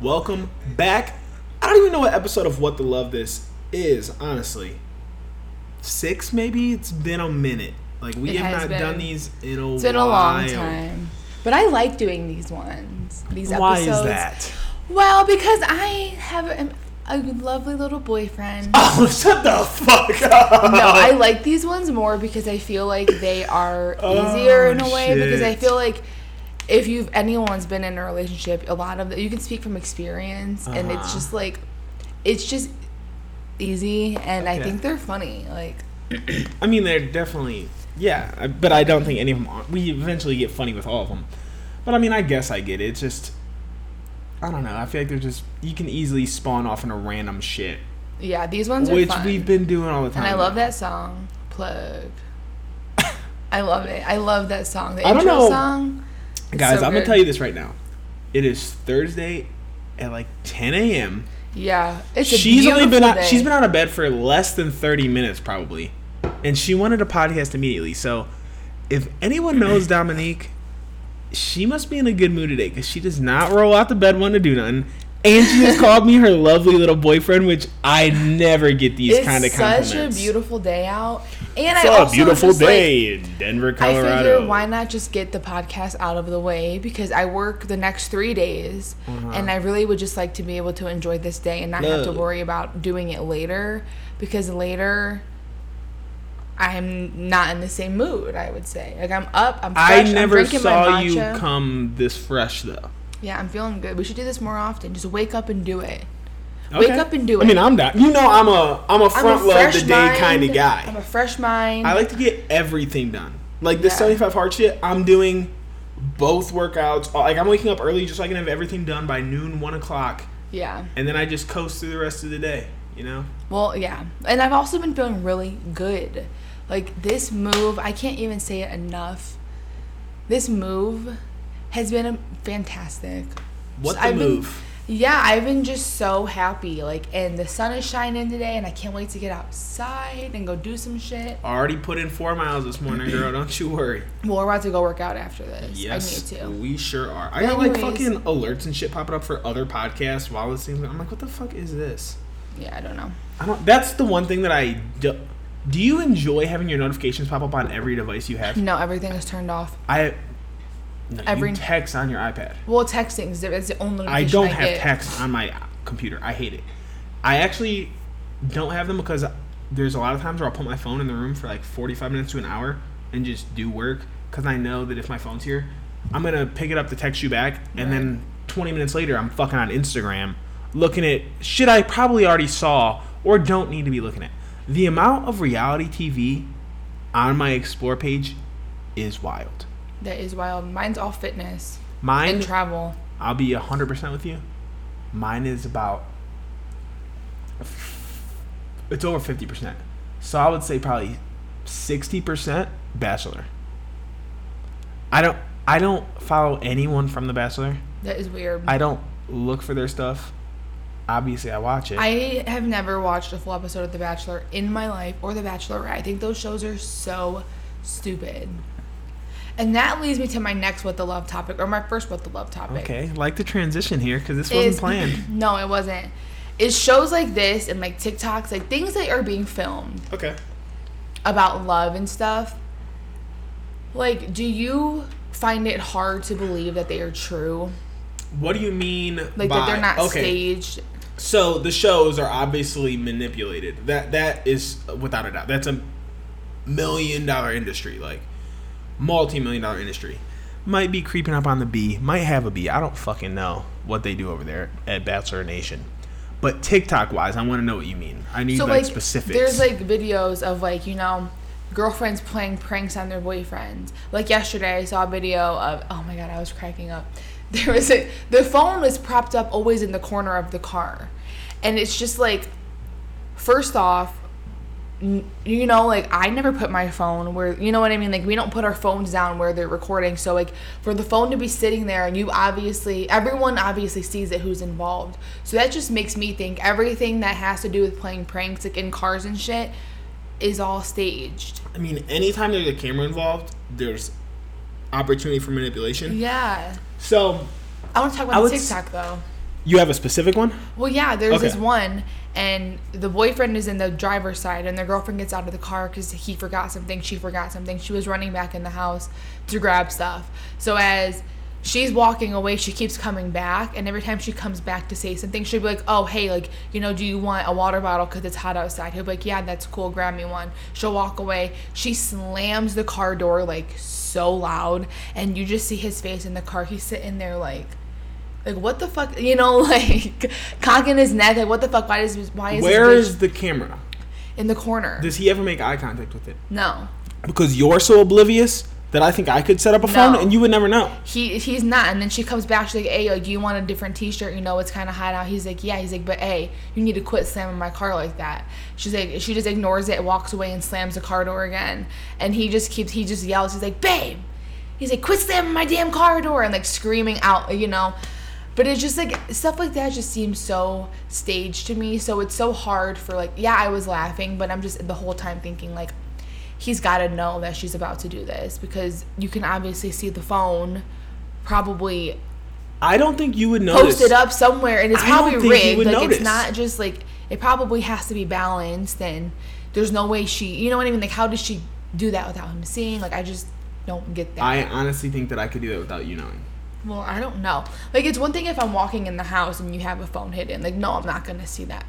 Welcome back. I don't even know what episode of What the Love this is, honestly. Six, maybe? It's been a minute. Like, we It have not been. done these in a It's been a long time. But I like doing these ones. These Why episodes. Why is that? Well, because I have a, a lovely little boyfriend. Oh, shut the fuck up. no, I like these ones more because I feel like they are Oh, easier in a way because I feel like if you've anyone's been in a relationship, a lot of the, you can speak from experience and it's Uh-huh. just like it's just easy and I think they're funny. Like I mean, they're definitely yeah, but I don't think any of them. Are. We eventually get funny with all of them, but I mean, I guess I get it. It's just I don't know. I feel like they're just you can easily spawn off into random shit, yeah, these ones are which we've been doing all the time. And I love now. that song, Plug. I love it. I love that song. The I don't intro song. Guys. so I'm gonna tell you this right now. It is Thursday at like 10 a.m. Yeah, it's a she's only been out, she's been out of bed for less than 30 minutes probably, and she wanted a podcast immediately. So, if anyone knows Dominique, she must be in a good mood today because she does not roll out the bed wanting to do nothing. And she just called me her lovely little boyfriend, which I never get these kind of compliments. It's such a beautiful day out, and It's I a also beautiful just, like, day in Denver, Colorado. I figure why not just get the podcast out of the way because I work the next three days, Uh-huh. and I really would just like to be able to enjoy this day and not have to worry about doing it later because later. I'm not in the same mood. I would say, like I'm up. I'm fresh. I never I'm saw you come this fresh though. Yeah, I'm feeling good. We should do this more often. Just wake up and do it. Wake up and do it. I mean. I'm down. You know, I'm a I'm a I'm front a load the day kind of guy. I'm a fresh mind. I like to get everything done. Like this Yeah. 75 hard shit, I'm doing both workouts. Like I'm waking up early just so I can have everything done by noon, one o'clock, yeah. and then I just coast through the rest of the day. You know? Well, yeah. And I've also been feeling really good. Like this move, I can't even say it enough. This move has been a- fantastic. What So the I've been- move? Yeah, I've been just so happy. Like, and the sun is shining today, and I can't wait to get outside and go do some shit. Already put in four miles this morning, girl. Don't you worry. Well, we're about to go work out after this. Yes, I need to. we sure are. I got like fucking alerts and shit popping up for other podcasts while this thing's. I'm like, what the fuck is this? Yeah, I don't know. I don't. That's the one thing that I do. Do you enjoy having your notifications pop up on every device you have? No, everything is turned off. I. No, Every- you text on your iPad. Well, texting is the only. I don't have get. text on my computer. I hate it. I actually don't have them because there's a lot of times where I'll put my phone in the room for like 45 minutes to an hour and just do work because I know that if my phone's here, I'm gonna pick it up to text you back, and then 20 minutes later, I'm fucking on Instagram looking at shit I probably already saw or don't need to be looking at. The amount of reality TV on my explore page is wild. That is wild. Mine's all fitness Mine and travel. I'll be hundred percent with you. Mine is about it's over fifty percent. So I would say probably sixty percent Bachelor. I don't I don't follow anyone from The Bachelor. That is weird. I don't look for their stuff. Obviously, I watch it. I have never watched a full episode of The Bachelor in my life or The Bachelorette. I think those shows are so stupid. And that leads me to my next What the Love topic, or my first What the Love topic. okay, like the transition here because this wasn't is- planned. no, it wasn't. It's shows like this and like TikToks, like things that are being filmed Okay. about love and stuff. Like, do you find it hard to believe that they are true? What do you mean? Like by, that they're not okay. staged? So the shows are obviously manipulated. That that is without a doubt. That's a million dollar industry, like multi million dollar industry. Might be creeping up on the B. Might have a B. I don't fucking know what they do over there at Bachelor Nation. But TikTok wise, I want to know what you mean. I need so like, like specifics. there's like videos of like you know girlfriends playing pranks on their boyfriends like yesterday i saw a video of oh my god i was cracking up there was a the phone was propped up always in the corner of the car and it's just like first off you know like i never put my phone where you know what i mean? Like we don't put our phones down where they're recording. So like for the phone to be sitting there and you obviously everyone obviously sees it who's involved. So that just makes me think everything that has to do with playing pranks like in cars and shit is all staged. I mean, anytime there's a camera involved, there's opportunity for manipulation. yeah. So i want to talk about would the s- tiktok though. You have a specific one? Well, yeah, there's Okay. this one, and the boyfriend is in the driver's side, and the girlfriend gets out of the car because he forgot something, she forgot something. She was running back in the house to grab stuff. So as she's walking away, she keeps coming back, and every time she comes back to say something, she'll be like, "Oh, hey, like, you know, do you want a water bottle because it's hot outside?" He'll be like, "Yeah, that's cool. Grab me one." She'll walk away. She slams the car door like so loud, and you just see his face in the car. He's sitting there like like what the fuck you know like cocking his neck like what the fuck why is why is Where is the camera? in the corner. Does he ever make eye contact with it? no. Because you're so oblivious that I think I could set up a phone No. and you would never know. he he's not and then she comes back she's like hey like, do you want a different t-shirt? You know it's kind of hot out. He's like yeah. He's like but hey you need to quit slamming my car like that. She's like she just ignores it walks away and slams the car door again. And he just keeps he just yells he's like babe. He's like quit slamming my damn car door and like screaming out you know but it's just like stuff like that just seems so staged to me so it's so hard for like yeah i was laughing but i'm just the whole time thinking like he's got to know that she's about to do this because you can obviously see the phone probably I don't think you would notice. posted up somewhere and it's probably rigged like notice. it's not just like it probably has to be balanced and there's no way she you know what i mean like how does she do that without him seeing like i just don't get that I honestly think that I could do that without you knowing. Well i don't know like it's one thing if i'm walking in the house and you have a phone hidden like no i'm not gonna see that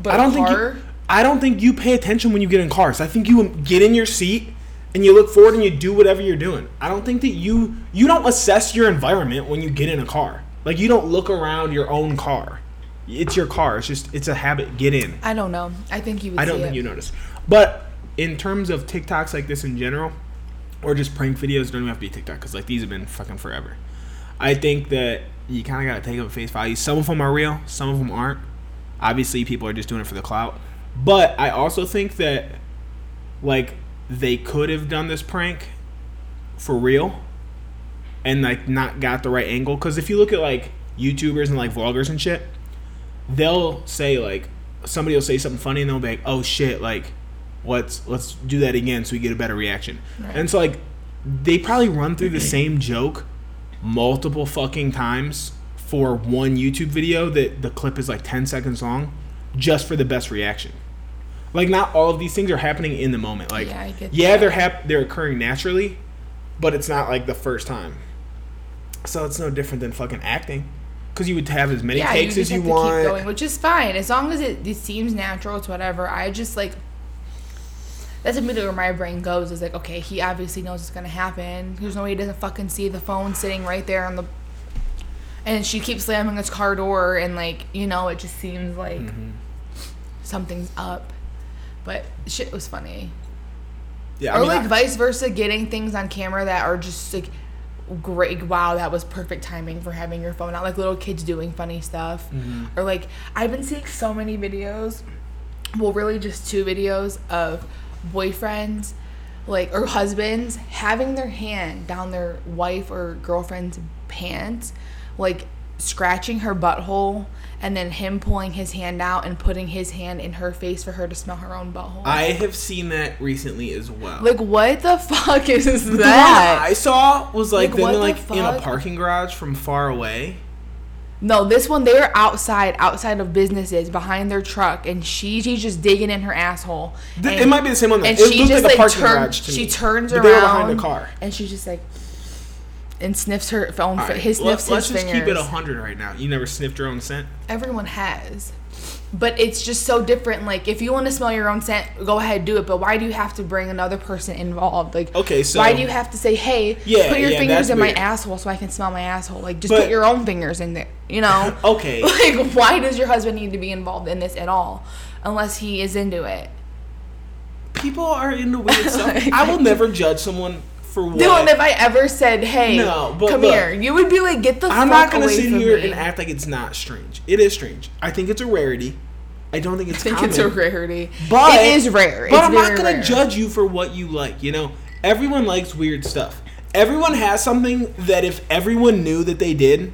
but I don't think you, I don't think you pay attention when you get in cars. I think you get in your seat and you look forward and you do whatever you're doing. I don't think that you you don't assess your environment when you get in a car. Like you don't look around your own car. It's your car. It's just it's a habit. Get in. i don't know i think you would I don't think it. you notice. But in terms of TikToks like this in general, or just prank videos, don't even have to be TikTok because like these have been fucking forever. I think that you kind of gotta take them face value. Some of them are real, some of them aren't. Obviously, people are just doing it for the clout. But I also think that like they could have done this prank for real and like not got the right angle. Because if you look at like YouTubers and like vloggers and shit, they'll say like somebody will say something funny and they'll be like, "Oh shit!" Like, let's let's do that again so we get a better reaction. Right. And so like they probably run through the same joke multiple fucking times for one YouTube video that the clip is like 10 seconds long just for the best reaction. Like not all of these things are happening in the moment. Like Yeah, yeah, they're hap- they're occurring naturally, but it's not like the first time. So it's no different than fucking acting. Cuz you would have as many yeah, takes you as you want. keep going, which is fine as long as it, it seems natural. It's whatever. I just like that's immediately where my brain goes. Is like, okay, he obviously knows it's gonna happen. There's no way he doesn't fucking see the phone sitting right there on the. And she keeps slamming his car door, and like you know, it just seems like Mm-hmm. something's up. But shit was funny. Yeah, I or mean, like I- vice versa, getting things on camera that are just like great. Wow, that was perfect timing for having your phone out. Like little kids doing funny stuff, Mm-hmm. or like I've been seeing so many videos. Well, really, just two videos of boyfriends, like or husbands having their hand down their wife or girlfriend's pants, like scratching her butthole, and then him pulling his hand out and putting his hand in her face for her to smell her own butthole. I have seen that recently as well. Like what the fuck is The that? I saw was like, Like, them what the like in a parking garage from far away. No, this one they are outside, outside of businesses, behind their truck, and she she's just digging in her asshole. Th- And- it might be the same one. That, And it she just like like parking turns. garage to She turns around. they were behind the car. and she's just like, and sniffs her own. Right, his sniffs let's his just fingers. keep it hundred right now. You never sniffed your own scent. Everyone has. But it's just so different. Like, if you want to smell your own scent, go ahead, do it. But why do you have to bring another person involved? Like, Okay, so why do you have to say, "Hey, Yeah, put your yeah, fingers in weird. my asshole so I can smell my asshole"? Like, just But- put your own fingers in there. You know? Okay. Like, why does your husband need to be involved in this at all, unless he is into it? people are into weird stuff? Like- I will never judge someone for what. And if I ever said, "Hey, No, come look, here," you would be like, "Get the fuck out of here. I'm not gonna sit here me." and act like it's not strange. It is strange. I think it's a rarity. I don't think it's I think common. it's a rarity. But it is rare. But it's I'm not gonna rare. judge you for what you like. You know, everyone likes weird stuff. Everyone has something that if everyone knew that they did,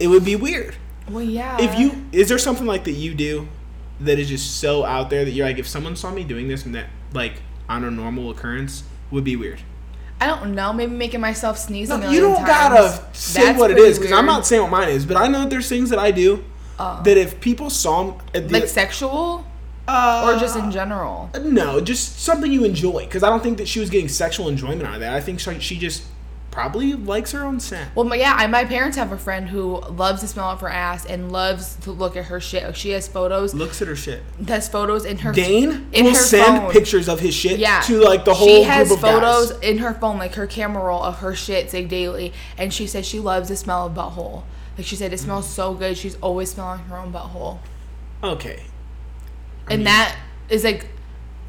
it would be weird. Well, yeah. If you is there something like that you do that is just so out there that you're like, if someone saw me doing this and that like on a normal occurrence would be weird. I don't know, maybe making myself sneeze a No, you don't times. gotta say That's what it is because I'm not saying what mine is, but I know that there's things that I do that if people saw him at the, Like sexual uh, or just in general? no, just something you enjoy. Because I don't think that she was getting sexual enjoyment out of that. I think she, she just probably likes her own scent. Well, my, yeah, I, my parents have a friend who loves the smell of her ass and loves to look at her shit. Like, she has photos, Looks at her shit. has photos in her Dane in will her send phone. pictures of his shit Yeah, to like the whole She has photos guys. in her phone, like her camera roll of her shit, like daily, and she says she loves the smell of butthole. Like she said, it smells so good. She's always smelling her own butthole, Okay. and that is like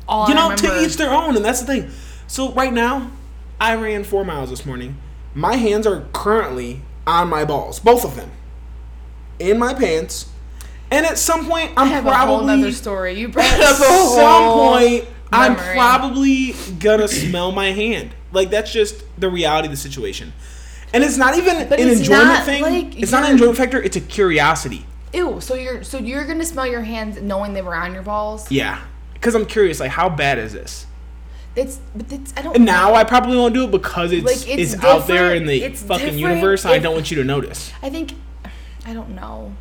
all you I know, remember. to each their own, and that's the thing. So right now, I ran four miles this morning. My hands are currently on my balls, both of them, in my pants. And at some point, I'm I have a whole probably nother story. You brought up a some point, I'm probably gonna smell my hand. Like that's just the reality of the situation. And it's not even But an enjoyment thing. like, it's not an enjoyment factor. It's a curiosity. Ew. So you're so you're gonna smell your hands knowing they were on your balls. Yeah, because I'm curious. Like, how bad is this? That's but that's I don't. And now. I probably won't do it because it's Like, it's it's, out there in the it's fucking universe. and I don't want you to notice. I think I don't know.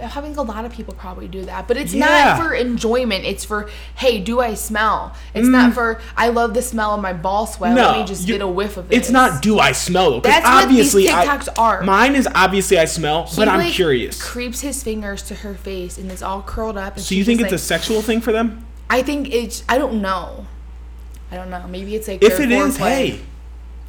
I think a lot of people probably do that, but it's Yeah. not for enjoyment. It's for hey, do I smell? It's not mm. for I love the smell of my ball sweat. No, Let me just you- get a whiff of it. It's not do I smell That's what these obviously I- are. Mine is obviously I smell, He, but I'm like, curious. Creeps his fingers to her face and it's all curled up. And So you think it's a sexual thing for them? I think it's. I don't know. I don't know. Maybe it's like If it is, foreplay. hey,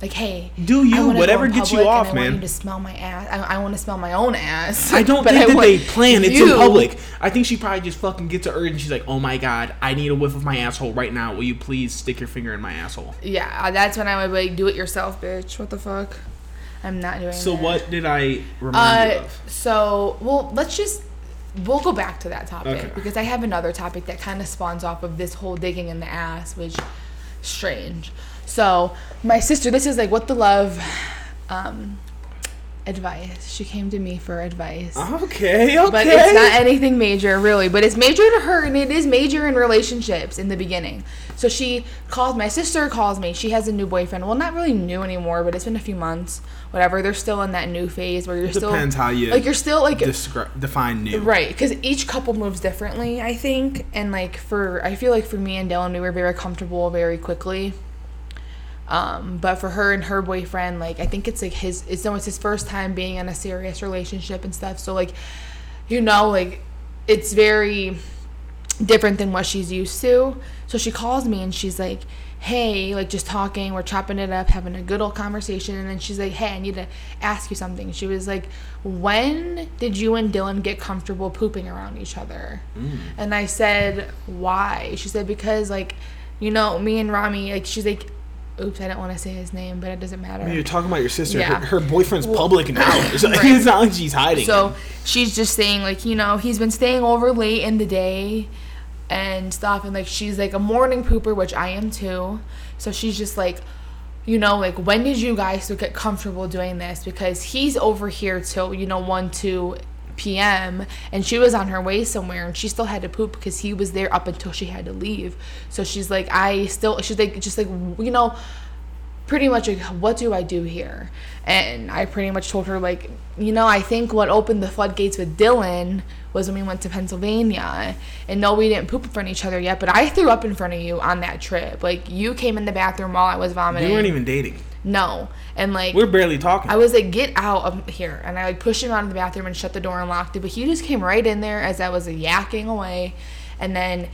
like hey, Do you, I whatever gets you off, I man. want you to smell my ass. I, I want to smell my own ass. I don't think that they plan. It's in public. I think she probably just fucking gets an urge and she's like, "Oh my god, I need a whiff of my asshole right now. Will you please stick your finger in my asshole?" Yeah, that's when I would be like, do it yourself, bitch. What the fuck? I'm not doing So that. what did I remind you Uh, of? so well, let's just we'll go back to that topic Okay. because I have another topic that kind of spawns off of this whole digging in the ass, which strange. So my sister, this is like what the love, um, advice. She came to me for advice. Okay, okay. But it's not anything major, really. But it's major to her, and it is major in relationships in the beginning. So she calls, my sister calls me. She has a new boyfriend. Well, not really new anymore, but it's been a few months. Whatever. They're still in that new phase where you're still. Depends how you Like, you're still, like. descri- define new. Right, because each couple moves differently, I think, and like for I feel like for me and Dylan, we were very comfortable very quickly. Um, but for her and her boyfriend, like I think it's like his it's almost his first time being in a serious relationship and stuff. So like, you know, like it's very different than what she's used to. So she calls me and she's like, "Hey, like just talking, we're chopping it up, having a good old conversation." And then she's like, "Hey, I need to ask you something." She was like, "When did you and Dylan get comfortable pooping around each other?" Mm. And I said, "Why?" She said, "Because like, you know, me and Rami, like she's like, oops, I don't want to say his name, but it doesn't matter." You're talking about your sister. Yeah. Her, her boyfriend's public now. It's, Right. it's not like she's hiding. So she's just saying like, you know, he's been staying over late in the day and stuff and like she's like a morning pooper, which I am too. So she's just like you know, like when did you guys get comfortable doing this? Because he's over here till, you know, one, two PM and she was on her way somewhere and she still had to poop because he was there up until she had to leave. So she's like, I still she's like just like you know, pretty much like what do i do here and i pretty much told her like you know i think what opened the floodgates with dylan was when we went to pennsylvania and no we didn't poop in front of each other yet but i threw up in front of you on that trip like you came in the bathroom while i was vomiting You weren't even dating. no and like We're barely talking. I was like, get out of here. And I like pushed him out of the bathroom and shut the door and locked it. But he just came right in there as I was like, yakking away. And then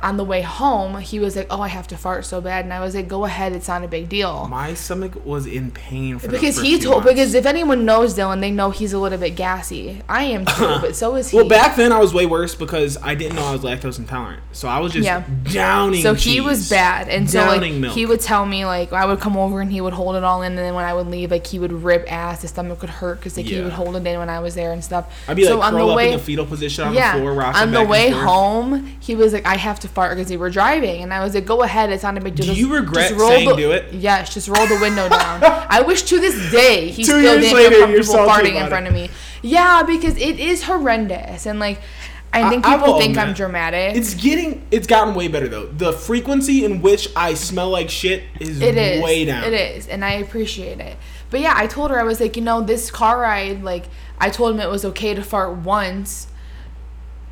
on the way home, he was like, oh, I have to fart so bad. And I was like, go ahead. It's not a big deal. My stomach was in pain for the Because he told, months. because if anyone knows Dylan, they know he's a little bit gassy. I am too, but so is he. Well, back then I was way worse because I didn't know I was lactose intolerant, so I was just Yeah. downing. so he was bad, and so like milk. he would tell me like I would come over and he would hold it all in, and then when I would leave, like he would rip ass, his stomach would hurt because like he would hold it in when I was there and stuff. I'd be so like on the up way, in the fetal position on yeah, the floor, rocking on the way home, he was like, "I have to fart" because we were driving, and I was like, "Go ahead, it's not a big deal." Do Just- you regret just roll saying the- do it? Yes, just roll the window down. I wish to this day he Two still didn't later, feel comfortable farting in front it. of me. Yeah, because it is horrendous, and like I think people think I'm dramatic. It's getting, it's gotten way better though. The frequency in which I smell like shit is, It is. way down. It is, and I appreciate it. But yeah, I told her I was like, you know, this car ride, like, I told him it was okay to fart once,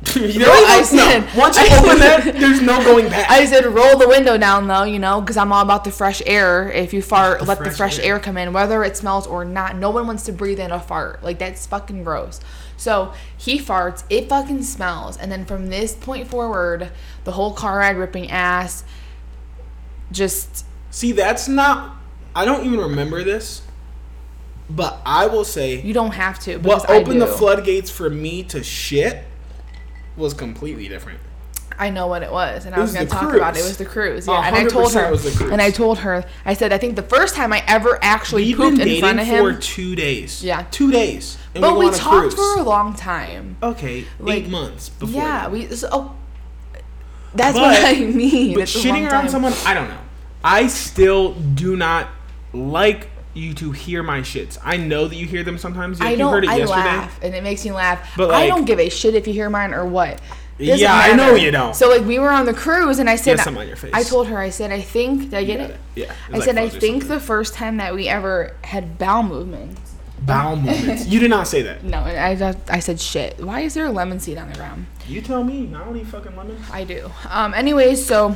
you know, No, I said- no. Once you I- open that, there's no going back. I said roll the window down though, you know, because I'm all about the fresh air. If you fart, The let the fresh fresh air. air. come in, whether it smells or not. No one wants to breathe in a fart. Like that's fucking gross. So he farts, it fucking smells, and then from this point forward, the whole car ride ripping ass. Just See, that's not. I don't even remember this, but I will say you don't have to. What opened the floodgates for me to shit was completely different. I know what it was, and It I was was gonna the talk about it. It was the cruise, yeah. And I told 100% her, was the cruise. and I told her, I said, I think the first time I ever actually We've pooped been in dating front of for two days. Yeah. two days. And but we, we, go on a talked cruise. for a long time. okay, like, eight months before. Yeah, we. So, oh, that's But- what I mean. But It's shitting around someone, I don't know. I still do not like you to hear my shits. I know that you hear them sometimes. Like I you don't. heard it I yesterday. laugh, and it makes me laugh. But, like, I don't give a shit if you hear mine or what. Doesn't Yeah, I know you don't. So like we were on the cruise, and I said, have on your face. I told her, I said, I think. Did I get it? it. Yeah, I was said, like I think something. the first time that we ever had bowel movements. Bowel movements. You did not say that. No, I I said shit. Why is there a lemon seed on the ground? You tell me. I don't eat fucking lemon. I do. Um. Anyways, so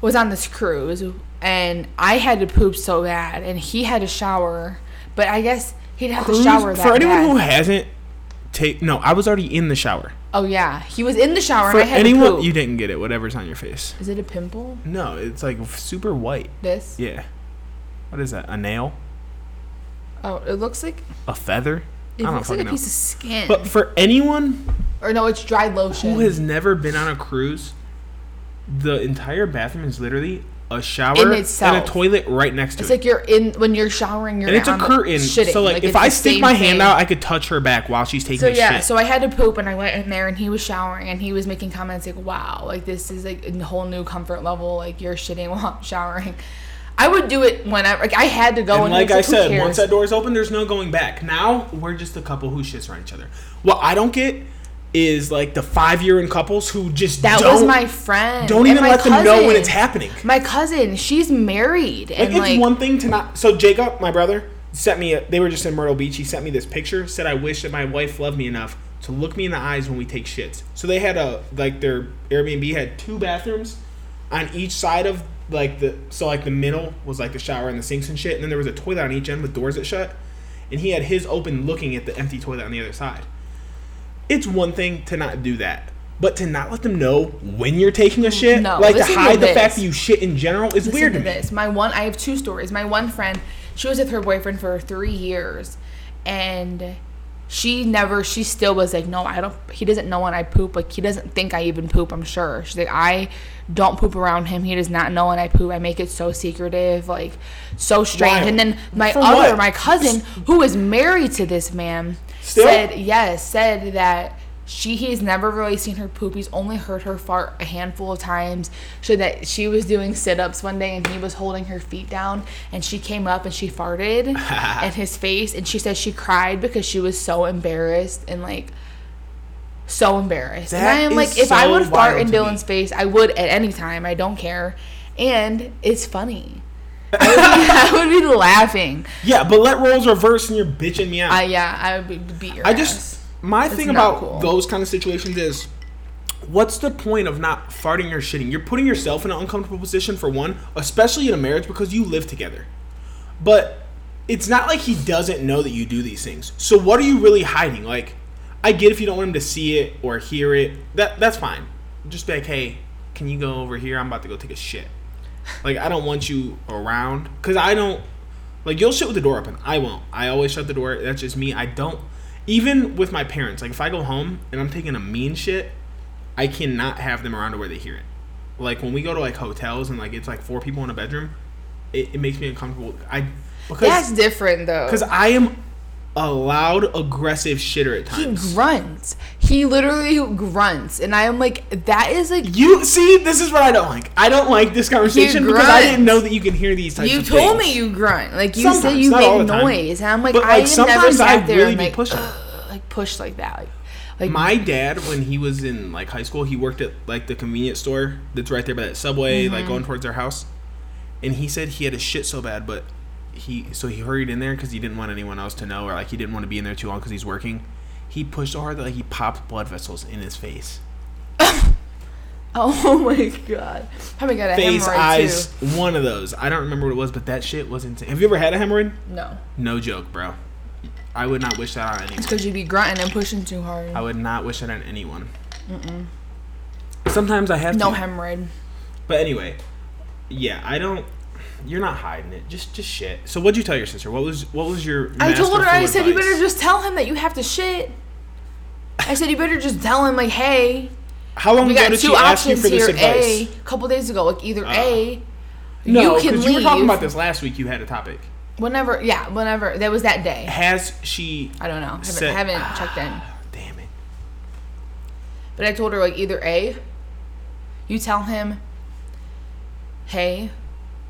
was on this cruise, and I had to poop so bad, and he had to shower, but I guess he'd have Cruise- to shower that for anyone bad. who hasn't take no, I was already in the shower. oh yeah, he was in the shower, For and I had anyone, to poop. you didn't get it. Whatever's on your face. Is it a pimple? No, it's like super white. This? Yeah. What is that? A nail? Oh, it looks like A feather? it I don't looks like a know. piece of skin. But for anyone or no, it's dried lotion. who has never been on a cruise, the entire bathroom is literally a shower In and a toilet right next to it's it. It's like you're in when you're showering. You're and it's a curtain. Shitting. So like, if I stick my hand thing. out, I could touch her back while she's taking So yeah, shit. so I had to poop and I went in there and he was showering and he was making comments like, "Wow, like this is like a whole new comfort level. Like you're shitting while I'm showering." I would do it whenever. Like I had to go. and And like I said, cares? once that door's open, there's no going back. Now we're just a couple who shits around each other. Well, I don't get is like the five year in couples who just that was my friend. don't even let them know when it's happening. My cousin, she's married, Like and it's like one thing to not. So Jacob, my brother, sent me. A, they were just in Myrtle Beach. He sent me this picture. Said I wish that my wife loved me enough to look me in the eyes when we take shits. So they had a like their Airbnb had two bathrooms on each side of like the so like the middle was like the shower and the sinks and shit, and then there was a toilet on each end with doors that shut, and he had his open looking at the empty toilet on the other side. It's one thing to not do that. But to not let them know when you're taking a shit, No, like to listen to hide the fact that you shit in general, is Listen weird to to me. this. My one, I have two stories. My one friend, she was with her boyfriend for three years, and she never. She still was like, no, I don't. He doesn't know when I poop. Like he doesn't think I even poop. I'm sure. She's like, I don't poop around him. He does not know when I poop. I make it so secretive, like so strange. Why? And then my For other, what? my cousin, who is married to this man, Still? said yes, said that she he's never really seen her poop. He's only heard her fart a handful of times. So that she was doing sit ups one day and he was holding her feet down and she came up and she farted in his face and she said she cried because she was so embarrassed and like so embarrassed. and I am like, is if I would fart in to me. Dylan's face, I would at any time. I don't care. And it's funny. I would, be, I would be laughing. Yeah, but let roles reverse and you're bitching me out. I yeah, I would be, beat your I ass. just my It's thing about cool. those kind of situations is what's the point of not farting or shitting? You're putting yourself in an uncomfortable position for one, especially in a marriage because you live together. But it's not like he doesn't know that you do these things. So what are you really hiding? Like I get if you don't want him to see it or hear it. That that's fine. Just be like, "Hey, can you go over here? I'm about to go take a shit." Like I don't want you around cuz I don't like you'll shit with the door open. I won't. I always shut the door. That's just me. I don't even with my parents. Like if I go home and I'm taking a mean shit, I cannot have them around to where they hear it. Like when we go to like hotels and like it's like four people in a bedroom, it, it makes me uncomfortable. I because That's different though. because I am a loud, aggressive shitter at times. he grunts. He literally grunts, and I am like, that is like You see, this is what I don't like. I don't like this conversation because I didn't know that you can hear these types of things. you of told things. me you grunt. Like you Sometimes, said, you make noise, and I'm like, But, I like, never sometimes sat I there really and be like, pushing. like push like that. Like, like My dad, when he was in like high school, he worked at like the convenience store that's right there by that subway, like Mm-hmm. going towards our house. And he said he had a shit so bad, but he so he hurried in there because he didn't want anyone else to know, or like he didn't want to be in there too long because he's working. he pushed so hard that like he popped blood vessels in his face. Oh my god. Probably got a Face, hemorrhoid eyes, too. one of those. I don't remember what it was, but that shit was insane. Have you ever had a hemorrhoid? No. No joke, bro. I would not wish that on anyone. It's because you'd be grunting and pushing too hard. I would not wish that on anyone. Mm hmm. Sometimes I have no to. hemorrhoid. But anyway, yeah, I don't. You're not hiding it. Just, just shit. So, what'd you tell your sister? What was, what was your? I told her, I said, you better just tell him that you have to shit. I said, you better just tell him, like, hey, How long we ago got did two she ask you for this advice? A, couple days ago, like, either Uh, A, no, you can because you were talking about this last week. You had a topic. Whenever, yeah, whenever. That was that day. Has she? I don't know. Haven't, said- haven't checked in. Damn it. But I told her, like, either A, you tell him, hey,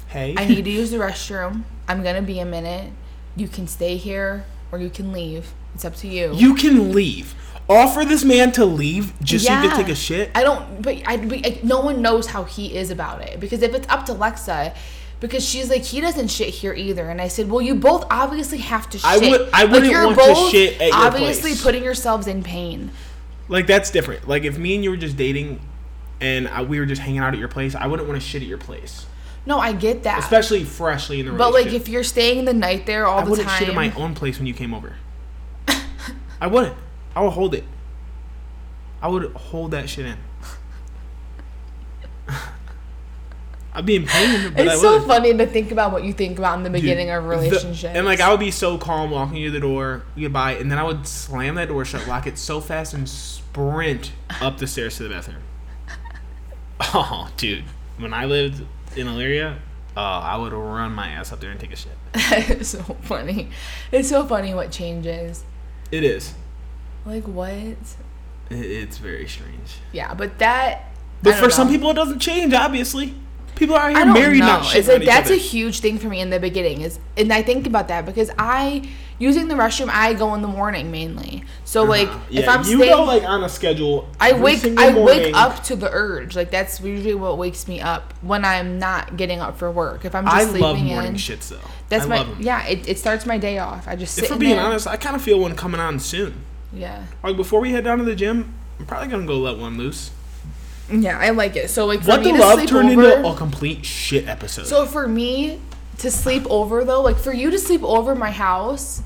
Hey. I need to use the restroom. I'm going to be a minute. You can stay here or you can leave. It's up to you. You can leave. Offer this man to leave just so you can take a shit. I don't, but I, but I, no one knows how he is about it. Because if it's up to Lexa, because she's like, he doesn't shit here either. And I said, well, you both obviously have to shit. I would- I wouldn't you're want to shit at your obviously putting yourselves in pain. Like that's different. Like if me and you were just dating, and I, we were just hanging out at your place, I wouldn't want to shit at your place, No, I get that. especially freshly in the room. but like, if you're staying the night there all I the wouldn't time, shit in my own place when you came over. I wouldn't. I would hold it. I would hold that shit in. I'd be in pain, but it's so funny to think about what you think about in the Dude, beginning of the- relationships. and like I would be so calm walking to the door, goodbye, and then I would slam that door shut, lock it so fast, and sprint up the stairs to the bathroom. Oh, dude, when I lived in Illyria, oh, uh, I would run my ass up there and take a shit. it's so funny. It's so funny what changes. It is. Like what? It, it's very strange. Yeah, but that. But for don't some people, it doesn't change. Obviously, people are here don't married, know. not It's like that's a huge thing for me in the beginning. Is and I think about that because I using the restroom. I go in the morning mainly. So like Uh-huh. if Yeah, I'm you staying, go like on a schedule. I wake I morning. wake up to the urge. Like that's usually what wakes me up when I'm not getting up for work. If I'm just I sleeping love morning in, shits though. that's I my yeah. It, it starts my day off. I just sit If we're being there. honest, I kind of feel one coming on soon. Yeah, Like before we head down to the gym, I'm probably gonna go let one loose. Yeah, I like it. So like for What me the to love sleep turned over, into a complete shit episode. So for me to sleep over though, like for you to sleep over my house,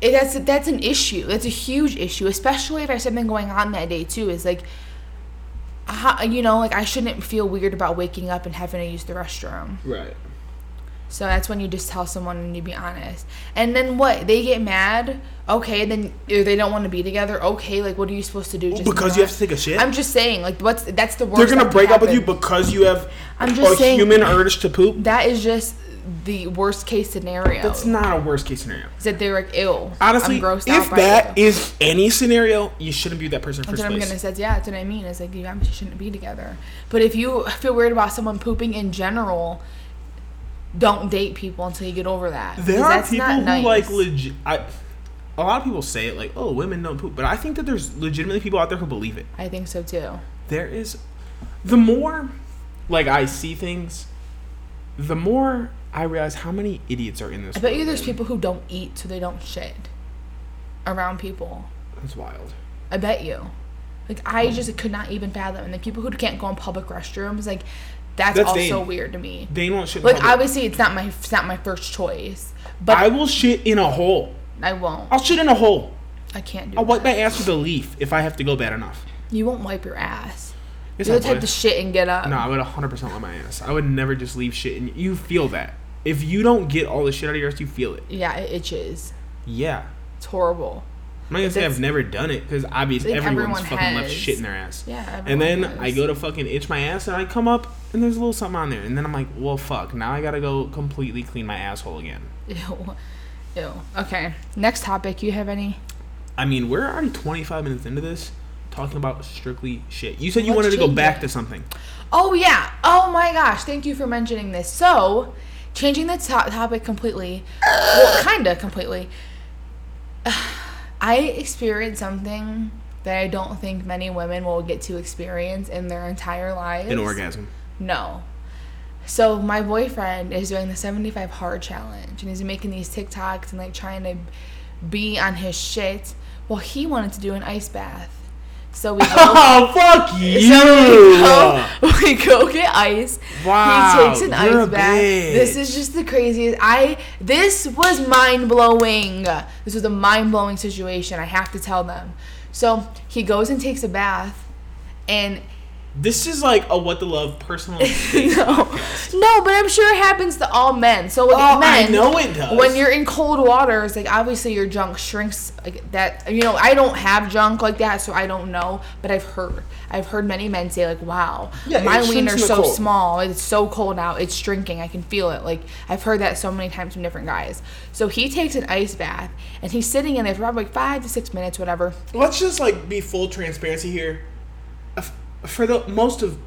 it, that's that's an issue. That's a huge issue, especially if there's something going on that day too. Is like, how, you know, like I shouldn't feel weird about waking up and having to use the restroom. right. So that's when you just tell someone and you be honest. And then what? They get mad. Okay, then they don't want to be together. Okay, like what are you supposed to do? Just because you have to take a shit. I'm just saying, like what's that's the worst. They're gonna break up with you because you have I'm just a saying- human urge to poop. That is just the worst case scenario. That's not a worst case scenario. Is that they're like ill. Honestly, I'm grossed if out by that you. is any scenario, you shouldn't be with that person That's first what I'm place. gonna say. Yeah, that's what I mean. It's like you obviously shouldn't be together. But if you feel weird about someone pooping in general, don't date people until you get over that. There are that's people not who nice. like legit. I, a lot of people say it like, "Oh, women don't poop," but I think that there's legitimately people out there who believe it. I think so too. There is, the more, like I see things, the more I realize how many idiots are in this. I bet you there's people who don't eat so they don't shit around people. That's wild. I bet you. Like I hmm. just could not even fathom. And the people who can't go in public restrooms, like that's, That's also Dane. weird to me. They won't shit. in Like public. obviously it's not my it's not my first choice, but I will shit in a hole. I won't. I'll shit in a hole. I can't do it. I'll wipe my ass with a leaf if I have to go bad enough. You won't wipe your ass. Yes, You're the type to shit and get up. No, I would 100% wipe my ass. I would never just leave shit and You feel that. If you don't get all the shit out of your ass, you feel it. Yeah, it itches. Yeah. It's horrible. I'm not gonna say I've never done it because obviously everyone's everyone fucking left shit in their ass. Yeah. And then I go to fucking itch my ass and I come up and there's a little something on there. And then I'm like, well, fuck. Now I gotta go completely clean my asshole again. Ew. Ew. Okay. Next topic. You have any? I mean, we're already 25 minutes into this talking about strictly shit. You said you Let's wanted to go back it. to something. Oh yeah. Oh my gosh. Thank you for mentioning this. So, changing the to- topic completely. well, kinda completely. I experienced something that I don't think many women will get to experience in their entire lives. An orgasm. No. So my boyfriend is doing the 75 hard challenge and he's making these TikToks and like trying to be on his shit Well, he wanted to do an ice bath. So we go, Oh fuck you! so we go, we go get ice. Wow, he takes an you're ice bath. This is just the craziest. I this was mind blowing. This was a mind blowing situation. I have to tell them. So he goes and takes a bath, and This is like a what the love personal. no, no, but I'm sure it happens to all men. So like Oh, I know it does. When you're in cold waters, like obviously your junk shrinks like that. You know, I don't have junk like that, so I don't know. But I've heard, I've heard many men say like, "Wow, Yeah, my wiener's so cold." small. It's so cold out. It's shrinking. I can feel it." Like I've heard that so many times from different guys. So he takes an ice bath and he's sitting in there for probably like five to six minutes, whatever. Let's just like be full transparency here. For the most of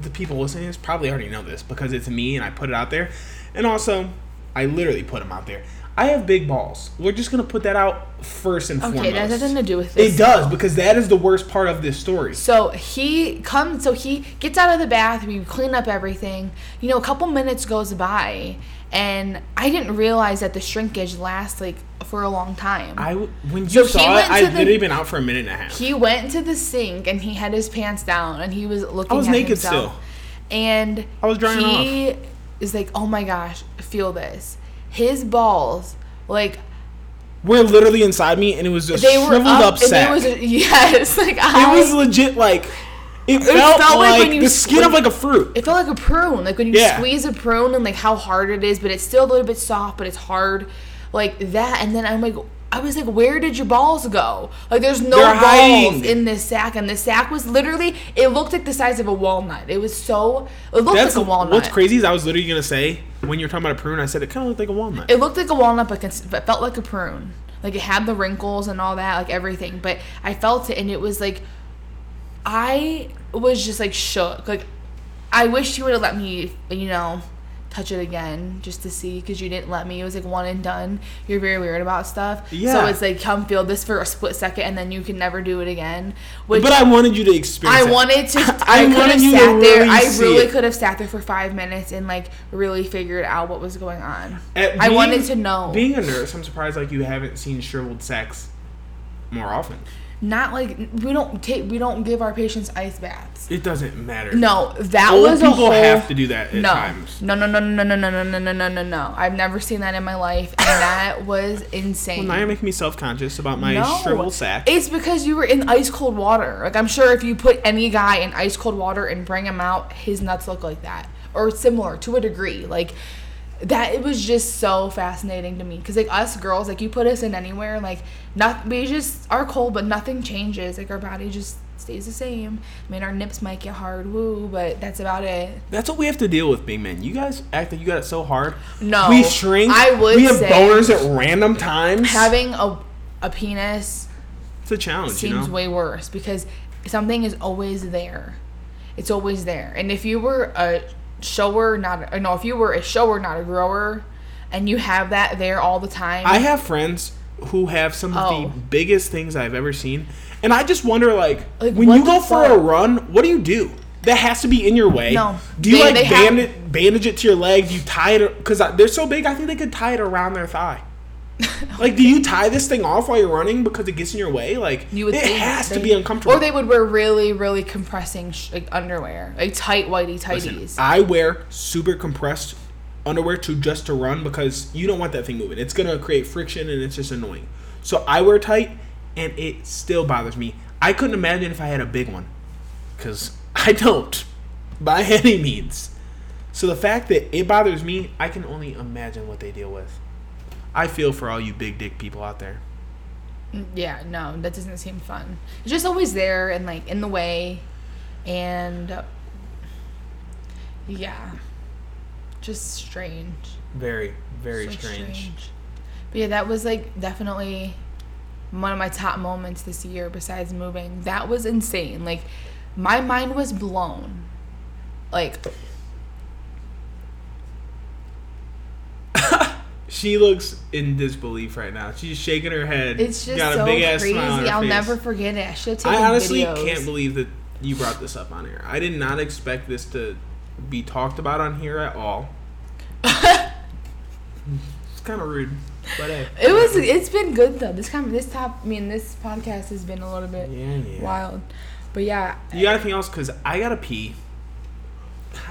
the people listening, to this probably already know this because it's me and I put it out there, and also I literally put them out there. I have big balls. We're just gonna put that out first and Okay, foremost. that has nothing to do with this. It does because that is the worst part of this story. So he comes, so he gets out of the bath. We clean up everything. You know, a couple minutes goes by, and I didn't realize that the shrinkage lasts like for a long time. I when you So saw it, I've the- literally been out for a minute and a half. he went to the sink and he had his pants down and he was looking. I was naked himself. And I was drying he is like, "Oh my gosh, feel this." His balls, like We're literally inside me, and it was just they were shriveled up, up, and sack. it was yes, like I, it was legit like it felt, felt like like, when you the skin of like a fruit. It felt like a prune, like when you Yeah. squeeze a prune and like how hard it is, but it's still a little bit soft, but it's hard, like that. And then I'm like, I was like, where did your balls go? Like, there's no They're balls hiding. in this sack, and the sack was literally, it looked like the size of a walnut. It was so, it looked That's like a walnut. what's crazy is I was literally gonna say when you were talking about a prune, I said it kind of looked like a walnut. It looked like a walnut, but but felt like a prune. Like it had the wrinkles and all that, like everything. But I felt it, and it was like, I was just like shook. Like, I wish you would have let me, you know, touch it again just to see, because you didn't let me. It was like one and done. You're very weird about stuff. Yeah. So it's like come feel this for a split second, and then you can never do it again. Which but I wanted you to experience. I it. wanted to. I I, could wanted have sat there. really I really could have sat there for five minutes and like really figured out what was going on. At I being- wanted to know. Being a nurse, I'm surprised like you haven't seen shriveled sex more often. Not like we don't take. We don't give our patients ice baths. It doesn't matter. No, that Old was a people whole. have to do that at no, times. no, no, no, no, no, no, no, no, no, no, no, no. I've never seen that in my life, and that was insane. Well, now you're making me self conscious about my No. shriveled sack. It's because you were in ice cold water. Like I'm sure if you put any guy in ice cold water and bring him out, his nuts look like that or similar to a degree. Like that it was just so fascinating to me because like us girls, like you put us in anywhere, like not we just are cold, but nothing changes. Like our body just stays the same. I mean, our nips might get hard, woo, but that's about it. That's what we have to deal with, big men. You guys act like you got it so hard. No, we shrink. I would We have boners at random times. Having a a penis it's a challenge, you seems know. way worse because something is always there. It's always there. And if you were a shower, not a, no, if you were a shower, not a grower, and you have that there all the time, I have friends who have some of Oh. the biggest things I've ever seen, and I just wonder, like, Like, when you go for a run, what do you do? That has to be in your way. No. Do you They- like they have- bandage bandage it to your leg? Do you tie it? Because they're so big, I think they could tie it around their thigh. like, do you tie this thing off while you're running because it gets in your way? Like, you would it has to be uncomfortable. Or they would wear really, really compressing sh- like underwear, like tight whitey Listen, tighties. I wear super compressed underwear to just to run because you don't want that thing moving. It's gonna create friction and it's just annoying. So I wear tight, and it still bothers me. I couldn't imagine if I had a big one, because I don't, by any means. So the fact that it bothers me, I can only imagine what they deal with. I feel for all you big dick people out there. yeah, no, that doesn't seem fun. It's just always there and like in the way, and uh, yeah, just strange. Very, very So strange. But yeah, that was like definitely one of my top moments this year besides moving. That was insane. Like my mind was blown. Like She looks in disbelief right now. She's shaking her head. it's just got a so big ass crazy. smile on her I'll face. never forget it. I should taken I honestly videos. can't believe that you brought this up on air. I did not expect this to be talked about on here at all. It's kind of rude, but hey. It was. It's been good though. This kind of this top. I mean, this podcast has been a little bit Yeah, yeah. wild, but yeah. You got anything else? Cause I gotta pee.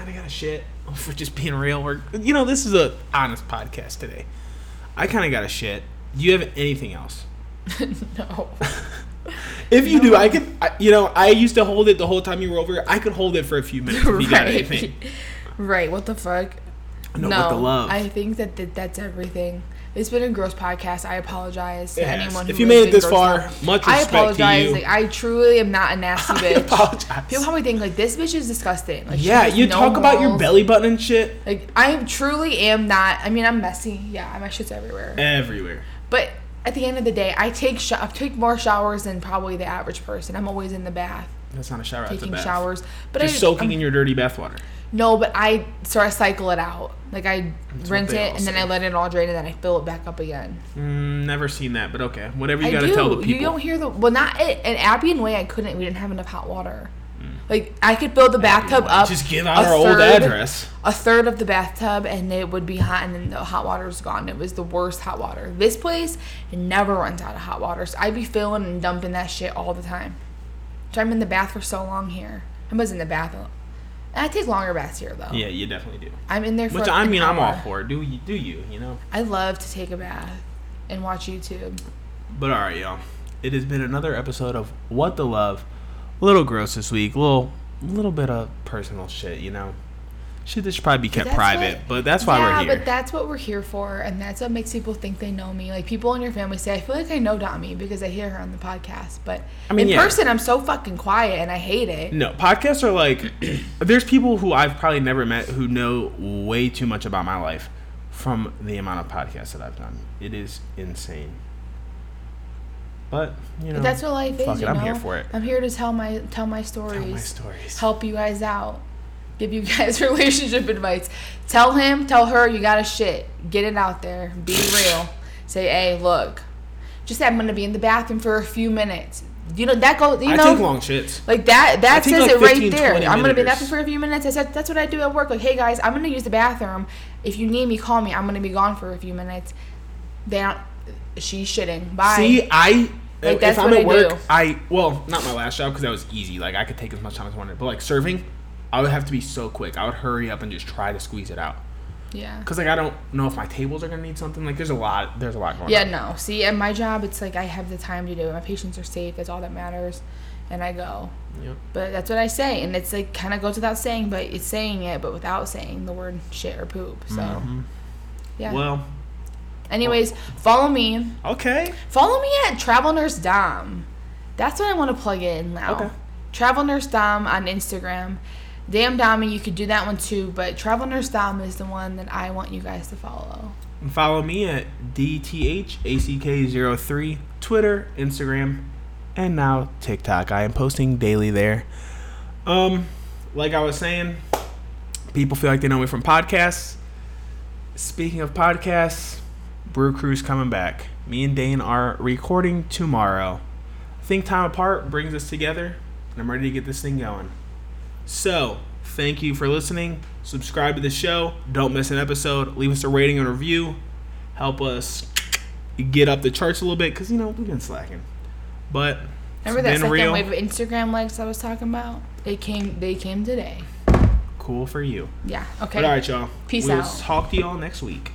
Kind of got a shit. For just being real, we're you know this is a honest podcast today. I kind of got a shit. Do you have anything else? no. If you do, I could. I, you know, I used to hold it the whole time you were over. I could hold it for a few minutes if you got anything. right. What the fuck? No, love. I think that, that that's everything. It's been a gross podcast. I apologize to anyone. If who you made it this far, out. much I respect to do. I apologize. Like I truly am not a nasty I bitch. apologize. People probably think like this bitch is disgusting. Like, yeah, you no talk about your belly button and shit Like I truly am not. I mean, I'm messy. Yeah, my shit's everywhere. everywhere. But at the end of the day, I take sh- I take more showers than probably the average person. I'm always in the bath That's not a shower. That's a taking bath. showers. But Just I, soaking I'm- in your dirty bath water. No, but I so I cycle it out. Like I That's rinse it and then say. I let it all drain and then I fill it back up again. Mm, never seen that, but okay. Whatever you gotta tell the people. You don't hear the well, not at, at Appian Way. I couldn't. We didn't have enough hot water. Like I could fill the bathtub up. Mm. Just give out our old address. A third of the bathtub and it would be hot, and then the hot water was gone. It was the worst hot water. This place it never runs out of hot water. So I'd be filling and dumping that shit all the time. So I'm in the bath for so long here. I was in the bath. I take longer baths here though. Yeah, you definitely do. I'm in there for Which I mean, I'm all for. it. Do you? Do you? You know. I love to take a bath and watch YouTube. But all right, y'all. It has been another episode of What the Love. A little gross this week. A little, little bit of personal shit. You know, shit that should probably be kept private. what- but that's why yeah, we're here. but that's what we're here for, and that's what makes people think they know me. Like people in your family say, I feel like I know Dami because I hear her on the podcast, but I mean, in yeah. person, I'm so fucking quiet and I hate it. No, podcasts are like there's people who I've probably never met who know way too much about my life from the amount of podcasts that I've done. It is insane. But you know, But that's what life is. it, I'm know? here for it. I'm here to tell my tell my stories, tell my stories. help you guys out, give you guys relationship advice. Tell him, tell her, you got to shit. Get it out there. Be real. Say, hey, look, just say I'm gonna be in the bathroom for a few minutes. You know that go. You I know, take long shits. Like that that says like, it right there. I'm gonna be in the bathroom for a few minutes. I said that's what I do at work. Like, hey guys, I'm gonna use the bathroom. If you need me, call me. I'm gonna be gone for a few minutes. They don't she's shitting. Bye. See, I Like, if that's I'm what at I work, do. I well, not my last job because that was easy. Like I could take as much time as I wanted. But like serving, I would have to be so quick. I would hurry up and just try to squeeze it out. yeah. Because like I don't know if my tables are gonna need something. Like there's a lot. There's a lot going Yeah, on. no. See, at my job it's like I have the time to do it. My patients are safe, that's all that matters. And I go. Yep. But that's what I say. And it's like kind of goes without saying, but it's saying it, but without saying the word shit or poop. So, Mhm. yeah. Well, Anyways, follow me. okay. Follow me at Travel Nurse Dom. That's what I want to plug in now. Okay. Travel Nurse Dom on Instagram. Damn Dommy, you could do that one too, but Travel Nurse Dom is the one that I want you guys to follow. Follow me at DTHACK03, Twitter, Instagram, and now TikTok. I am posting daily there. Um, like I was saying, people feel like they know me from podcasts. Speaking of podcasts, Brew Crew's coming back. Me and Dane are recording tomorrow. Think time apart brings us together, and I'm ready to get this thing going. So, thank you for listening. Subscribe to the show. Don't miss an episode. Leave us a rating and review. Help us get up the charts a little bit because, you know, we've been slacking. But, Remember that second real. wave of Instagram likes I was talking about? They came they came today. Cool for you. Yeah. Okay. But, all right, y'all. Peace out. we'll out. talk to y'all next week.